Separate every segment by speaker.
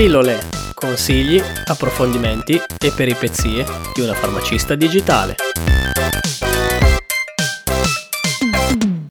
Speaker 1: Pillole, consigli, approfondimenti e peripezie di una farmacista digitale.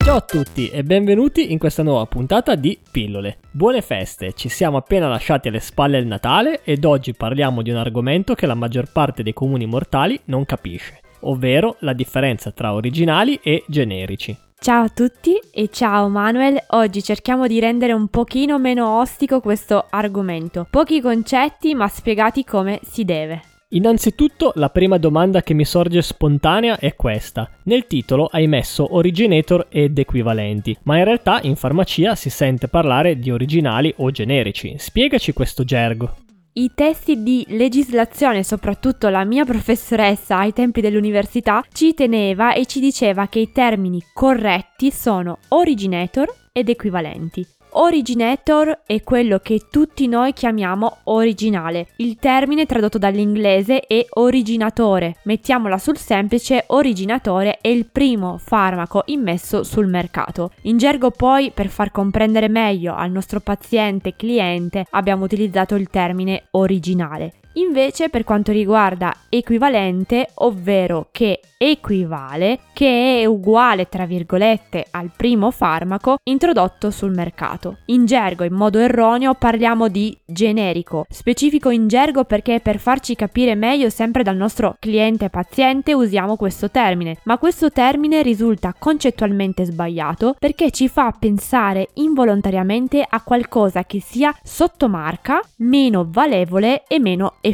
Speaker 1: Ciao a tutti e benvenuti in questa nuova puntata di Pillole. Buone feste, ci siamo appena lasciati alle spalle il Natale ed oggi parliamo di un argomento che la maggior parte dei comuni mortali non capisce, ovvero la differenza tra originali e generici.
Speaker 2: Ciao a tutti e ciao Manuel, oggi cerchiamo di rendere un pochino meno ostico questo argomento. Pochi concetti ma spiegati come si deve.
Speaker 1: Innanzitutto la prima domanda che mi sorge spontanea è questa. Nel titolo hai messo originator ed equivalenti, ma in realtà in farmacia si sente parlare di originali o generici. Spiegaci questo gergo.
Speaker 2: I testi di legislazione, soprattutto la mia professoressa ai tempi dell'università, ci teneva e ci diceva che i termini corretti sono originator ed equivalenti. Originator è quello che tutti noi chiamiamo originale. Il termine tradotto dall'inglese è originatore. Mettiamola sul semplice, originatore è il primo farmaco immesso sul mercato. In gergo poi, per far comprendere meglio al nostro paziente cliente, abbiamo utilizzato il termine originale. Invece per quanto riguarda equivalente, ovvero che equivale, che è uguale tra virgolette al primo farmaco introdotto sul mercato. In gergo, in modo erroneo, parliamo di generico, specifico in gergo perché per farci capire meglio sempre dal nostro cliente paziente usiamo questo termine, ma questo termine risulta concettualmente sbagliato perché ci fa pensare involontariamente a qualcosa che sia sottomarca, meno valevole e meno efficace,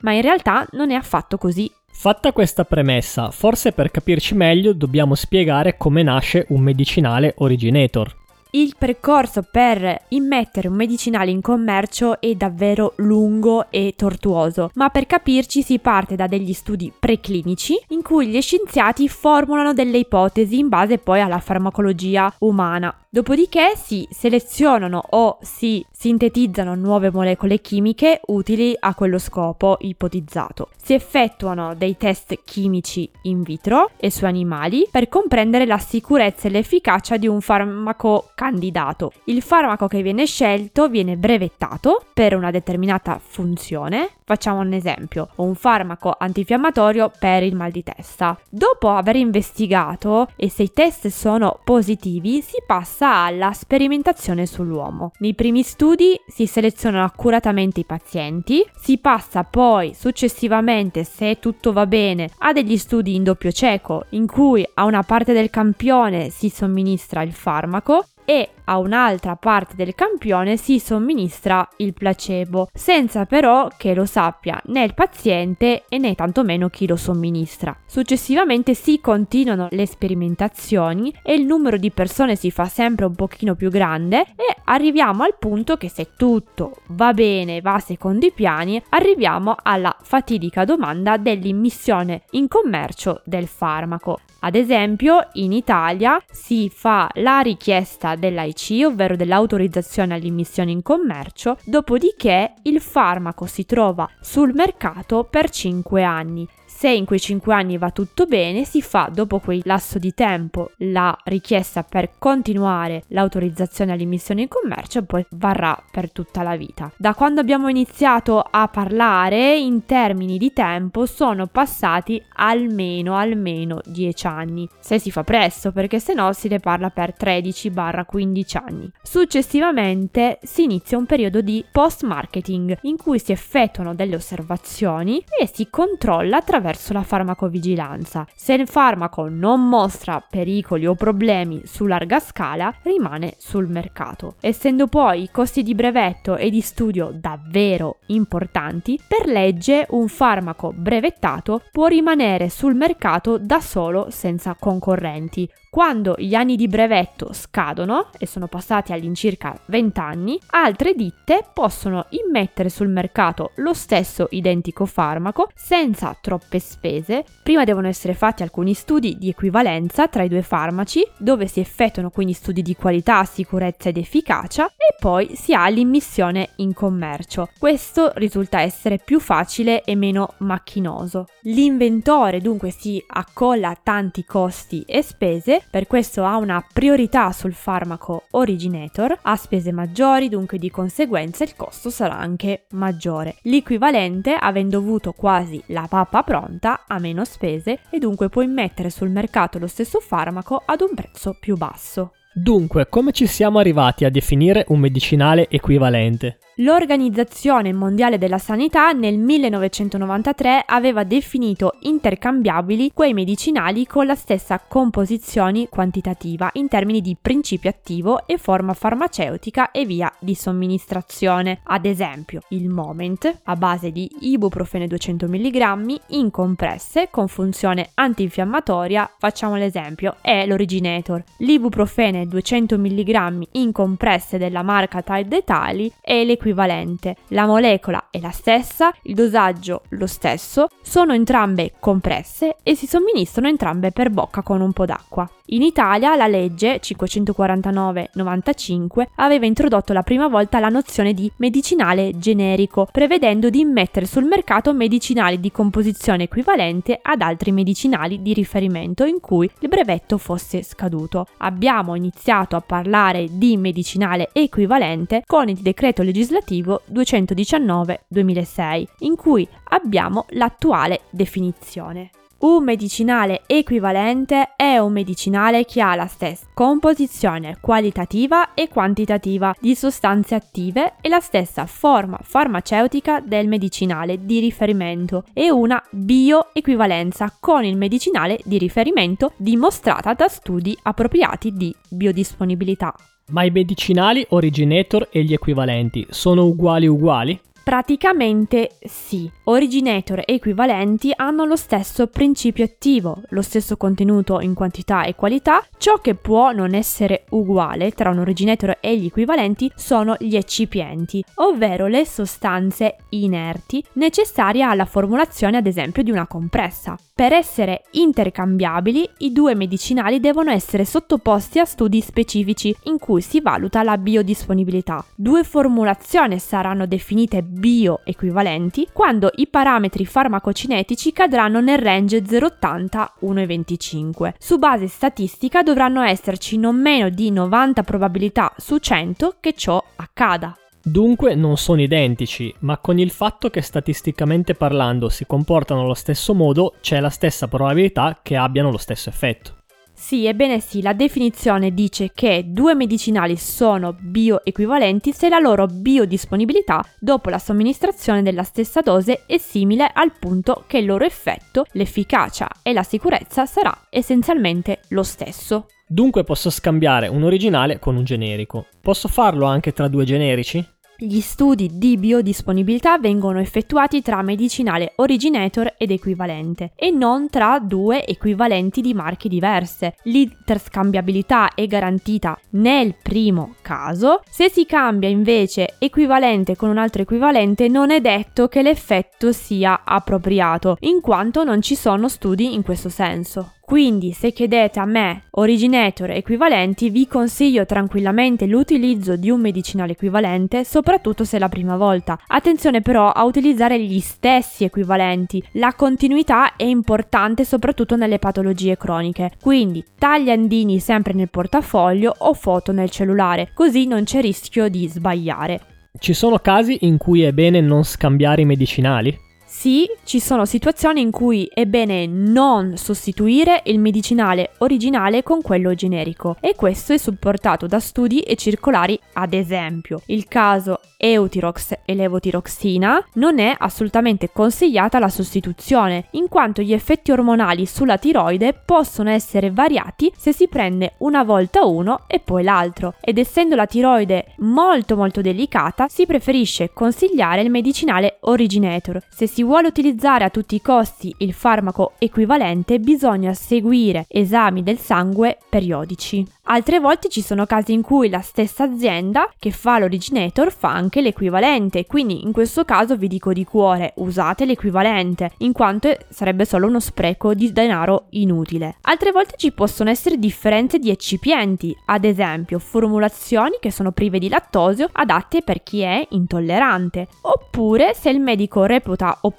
Speaker 2: ma in realtà non è affatto così.
Speaker 1: Fatta questa premessa, forse per capirci meglio dobbiamo spiegare come nasce un medicinale originator.
Speaker 2: Il percorso per immettere un medicinale in commercio è davvero lungo e tortuoso, ma per capirci si parte da degli studi preclinici in cui gli scienziati formulano delle ipotesi in base poi alla farmacologia umana. Dopodiché si selezionano o si sintetizzano nuove molecole chimiche utili a quello scopo ipotizzato. Si effettuano dei test chimici in vitro e su animali per comprendere la sicurezza e l'efficacia di un farmaco candidato. Il farmaco che viene scelto viene brevettato per una determinata funzione. Facciamo un esempio, un farmaco antinfiammatorio per il mal di testa. Dopo aver investigato e se i test sono positivi si passa alla sperimentazione sull'uomo. Nei primi studi si selezionano accuratamente i pazienti, si passa poi successivamente se tutto va bene a degli studi in doppio cieco in cui a una parte del campione si somministra il farmaco e a un'altra parte del campione si somministra il placebo, senza però che lo sappia né il paziente né tantomeno chi lo somministra. Successivamente si continuano le sperimentazioni e il numero di persone si fa sempre un pochino più grande e arriviamo al punto che se tutto va bene, va secondo i piani, arriviamo alla fatidica domanda dell'immissione in commercio del farmaco. Ad esempio, in Italia si fa la richiesta dell'AIC, ovvero dell'autorizzazione all'immissione in commercio, dopodiché il farmaco si trova sul mercato per 5 anni. Se in quei 5 anni va tutto bene, si fa dopo quel lasso di tempo la richiesta per continuare l'autorizzazione all'immissione in commercio e poi varrà per tutta la vita. Da quando abbiamo iniziato a parlare in termini di tempo sono passati almeno almeno 10 anni. Se si fa presto, perché se no si ne parla per 13-15 anni. Successivamente si inizia un periodo di post marketing in cui si effettuano delle osservazioni e si controlla attraverso attraverso la farmacovigilanza. Se il farmaco non mostra pericoli o problemi su larga scala, rimane sul mercato. Essendo poi i costi di brevetto e di studio davvero importanti, per legge un farmaco brevettato può rimanere sul mercato da solo senza concorrenti. Quando gli anni di brevetto scadono, e sono passati all'incirca 20 anni, altre ditte possono immettere sul mercato lo stesso identico farmaco senza troppe spese, prima devono essere fatti alcuni studi di equivalenza tra i due farmaci, dove si effettuano quindi studi di qualità, sicurezza ed efficacia, e poi si ha l'immissione in commercio. Questo risulta essere più facile e meno macchinoso. L'inventore dunque si accolla tanti costi e spese, per questo ha una priorità sul farmaco originator, ha spese maggiori, dunque di conseguenza il costo sarà anche maggiore. L'equivalente, avendo avuto quasi la pappa pronta, ha meno spese e dunque può immettere sul mercato lo stesso farmaco ad un prezzo più basso.
Speaker 1: Dunque, come ci siamo arrivati a definire un medicinale equivalente?
Speaker 2: L'Organizzazione Mondiale della Sanità nel 1993 aveva definito intercambiabili quei medicinali con la stessa composizione quantitativa in termini di principio attivo e forma farmaceutica e via di somministrazione. Ad esempio, il Moment a base di ibuprofene 200 mg in compresse con funzione antinfiammatoria, facciamo l'esempio, è l'Originator. L'ibuprofene 200 mg in compresse della marca Tide Detali è l'equivalente equivalente. La molecola è la stessa, il dosaggio lo stesso, sono entrambe compresse e si somministrano entrambe per bocca con un po' d'acqua. In Italia la legge 549-95 aveva introdotto la prima volta la nozione di medicinale generico, prevedendo di immettere sul mercato medicinali di composizione equivalente ad altri medicinali di riferimento in cui il brevetto fosse scaduto. Abbiamo iniziato a parlare di medicinale equivalente con il decreto legislativo 219-2006, in cui abbiamo l'attuale definizione. Un medicinale equivalente è un medicinale che ha la stessa composizione qualitativa e quantitativa di sostanze attive e la stessa forma farmaceutica del medicinale di riferimento e una bioequivalenza con il medicinale di riferimento dimostrata da studi appropriati di biodisponibilità.
Speaker 1: Ma i medicinali originator e gli equivalenti sono uguali uguali?
Speaker 2: Praticamente sì. Originator e equivalenti hanno lo stesso principio attivo, lo stesso contenuto in quantità e qualità. Ciò che può non essere uguale tra un originator e gli equivalenti sono gli eccipienti, ovvero le sostanze inerti necessarie alla formulazione ad esempio di una compressa. Per essere intercambiabili, i due medicinali devono essere sottoposti a studi specifici in cui si valuta la biodisponibilità. Due formulazioni saranno definite bioequivalenti quando i parametri farmacocinetici cadranno nel range 0,80-1,25. Su base statistica dovranno esserci non meno di 90 probabilità su 100 che ciò accada.
Speaker 1: Dunque non sono identici, ma con il fatto che statisticamente parlando si comportano allo stesso modo c'è la stessa probabilità che abbiano lo stesso effetto.
Speaker 2: Sì, ebbene sì, la definizione dice che due medicinali sono bioequivalenti se la loro biodisponibilità dopo la somministrazione della stessa dose è simile al punto che il loro effetto, l'efficacia e la sicurezza sarà essenzialmente lo stesso.
Speaker 1: Dunque posso scambiare un originale con un generico. Posso farlo anche tra due generici?
Speaker 2: Gli studi di biodisponibilità vengono effettuati tra medicinale originator ed equivalente e non tra due equivalenti di marche diverse. L'interscambiabilità è garantita nel primo caso, se si cambia invece equivalente con un altro equivalente non è detto che l'effetto sia appropriato, in quanto non ci sono studi in questo senso. Quindi se chiedete a me originator equivalenti vi consiglio tranquillamente l'utilizzo di un medicinale equivalente, soprattutto se è la prima volta. Attenzione però a utilizzare gli stessi equivalenti, la continuità è importante soprattutto nelle patologie croniche, quindi tagliandini sempre nel portafoglio o foto nel cellulare, così non c'è rischio di sbagliare.
Speaker 1: Ci sono casi in cui è bene non scambiare i medicinali?
Speaker 2: Sì, ci sono situazioni in cui è bene non sostituire il medicinale originale con quello generico e questo è supportato da studi e circolari, ad esempio il caso Eutirox e levotiroxina non è assolutamente consigliata la sostituzione, in quanto gli effetti ormonali sulla tiroide possono essere variati se si prende una volta uno e poi l'altro ed essendo la tiroide molto molto delicata si preferisce consigliare il medicinale originator. Se si si vuole utilizzare a tutti i costi il farmaco equivalente bisogna seguire esami del sangue periodici. Altre volte ci sono casi in cui la stessa azienda che fa l'originator fa anche l'equivalente, quindi in questo caso vi dico di cuore usate l'equivalente, in quanto sarebbe solo uno spreco di denaro inutile. Altre volte ci possono essere differenze di eccipienti, ad esempio formulazioni che sono prive di lattosio adatte per chi è intollerante, oppure se il medico reputa opportuno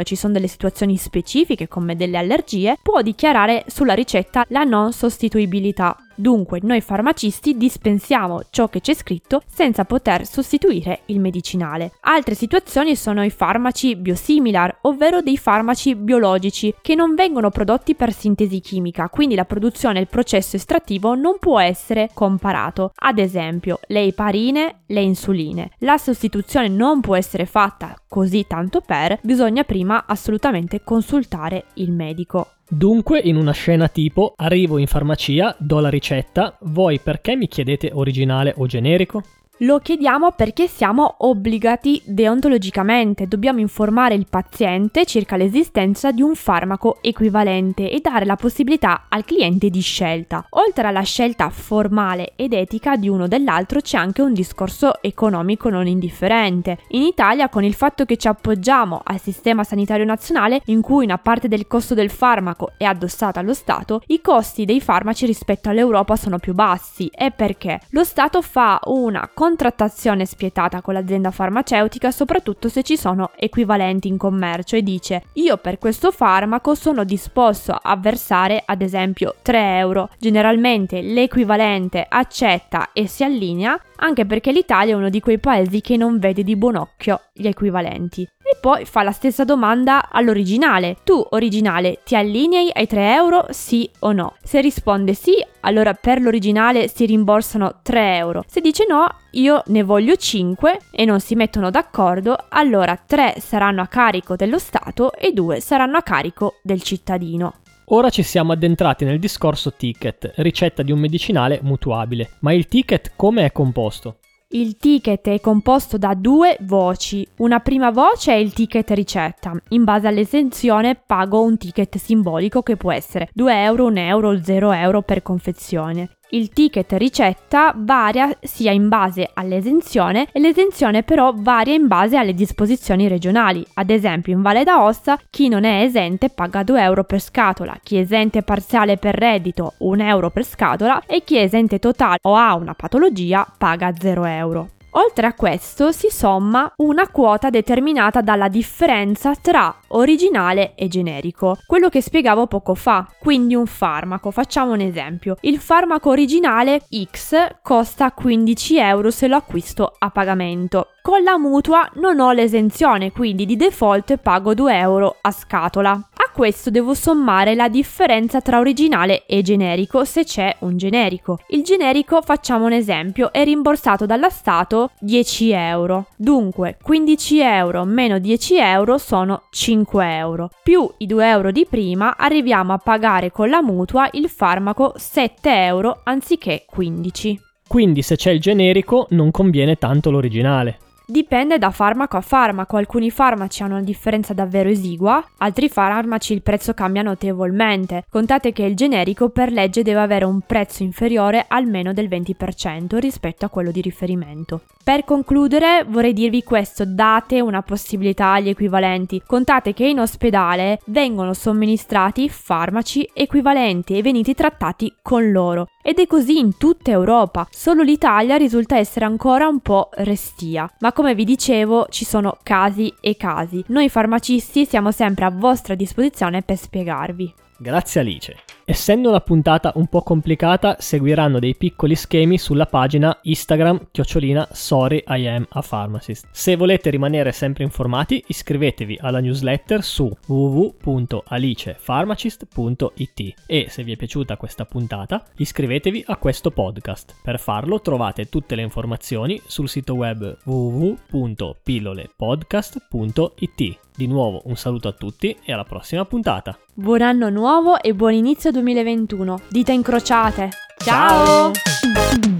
Speaker 2: e ci sono delle situazioni specifiche come delle allergie, può dichiarare sulla ricetta la non sostituibilità Dunque noi farmacisti dispensiamo ciò che c'è scritto senza poter sostituire il medicinale. Altre situazioni sono i farmaci biosimilar, ovvero dei farmaci biologici che non vengono prodotti per sintesi chimica, quindi la produzione e il processo estrattivo non può essere comparato. Ad esempio, le eparine, le insuline. La sostituzione non può essere fatta così tanto per, bisogna prima assolutamente consultare il medico.
Speaker 1: Dunque, in una scena tipo, arrivo in farmacia, do la ricetta, voi perché mi chiedete originale o generico?
Speaker 2: Lo chiediamo perché siamo obbligati deontologicamente, dobbiamo informare il paziente circa l'esistenza di un farmaco equivalente e dare la possibilità al cliente di scelta. Oltre alla scelta formale ed etica di uno dell'altro c'è anche un discorso economico non indifferente. In Italia con il fatto che ci appoggiamo al sistema sanitario nazionale in cui una parte del costo del farmaco è addossata allo Stato, i costi dei farmaci rispetto all'Europa sono più bassi e perché lo Stato fa una contrattazione spietata con l'azienda farmaceutica, soprattutto se ci sono equivalenti in commercio e dice io per questo farmaco sono disposto a versare ad esempio 3 euro. Generalmente l'equivalente accetta e si allinea anche perché l'Italia è uno di quei paesi che non vede di buon occhio gli equivalenti. E poi fa la stessa domanda all'originale. Tu, originale, ti allinei ai 3 euro, sì o no? Se risponde sì, allora per l'originale si rimborsano 3 euro. Se dice no, io ne voglio 5 e non si mettono d'accordo, allora 3 saranno a carico dello Stato e 2 saranno a carico del cittadino.
Speaker 1: Ora ci siamo addentrati nel discorso ticket, ricetta di un medicinale mutuabile, ma il ticket come è composto?
Speaker 2: Il ticket è composto da due voci. Una prima voce è il ticket ricetta. In base all'esenzione pago un ticket simbolico che può essere 2 euro, 1 euro, 0 euro per confezione. Il ticket ricetta varia sia in base all'esenzione e l'esenzione però varia in base alle disposizioni regionali. Ad esempio in Valle d'Aosta chi non è esente paga 2 euro per scatola, chi è esente parziale per reddito 1 euro per scatola e chi è esente totale o ha una patologia paga 0 euro. Oltre a questo si somma una quota determinata dalla differenza tra originale e generico, quello che spiegavo poco fa. Quindi un farmaco, facciamo un esempio. Il farmaco originale X costa 15 euro se lo acquisto a pagamento. Con la mutua non ho l'esenzione, quindi di default pago 2 euro a scatola. A questo devo sommare la differenza tra originale e generico se c'è un generico. Il generico, facciamo un esempio, è rimborsato dalla Stato 10 euro. Dunque 15 euro meno 10 euro sono 5 euro. Più i 2 euro di prima arriviamo a pagare con la mutua il farmaco 7 euro anziché 15.
Speaker 1: Quindi se c'è il generico non conviene tanto l'originale.
Speaker 2: Dipende da farmaco a farmaco, alcuni farmaci hanno una differenza davvero esigua, altri farmaci il prezzo cambia notevolmente. Contate che il generico per legge deve avere un prezzo inferiore almeno del 20% rispetto a quello di riferimento. Per concludere vorrei dirvi questo, date una possibilità agli equivalenti. Contate che in ospedale vengono somministrati farmaci equivalenti e venite trattati con loro. Ed è così in tutta Europa, solo l'Italia risulta essere ancora un po' restia. Ma come vi dicevo ci sono casi e casi. Noi farmacisti siamo sempre a vostra disposizione per spiegarvi.
Speaker 1: Grazie Alice. Essendo una puntata un po' complicata, seguiranno dei piccoli schemi sulla pagina Instagram chiocciolina sorry I am a pharmacist. Se volete rimanere sempre informati, iscrivetevi alla newsletter su www.alicepharmacist.it e se vi è piaciuta questa puntata, iscrivetevi a questo podcast. Per farlo trovate tutte le informazioni sul sito web www.pillolepodcast.it. Di nuovo un saluto a tutti e alla prossima puntata.
Speaker 2: Buon anno nuovo e buon inizio 2021. Dita incrociate.
Speaker 1: Ciao! Ciao.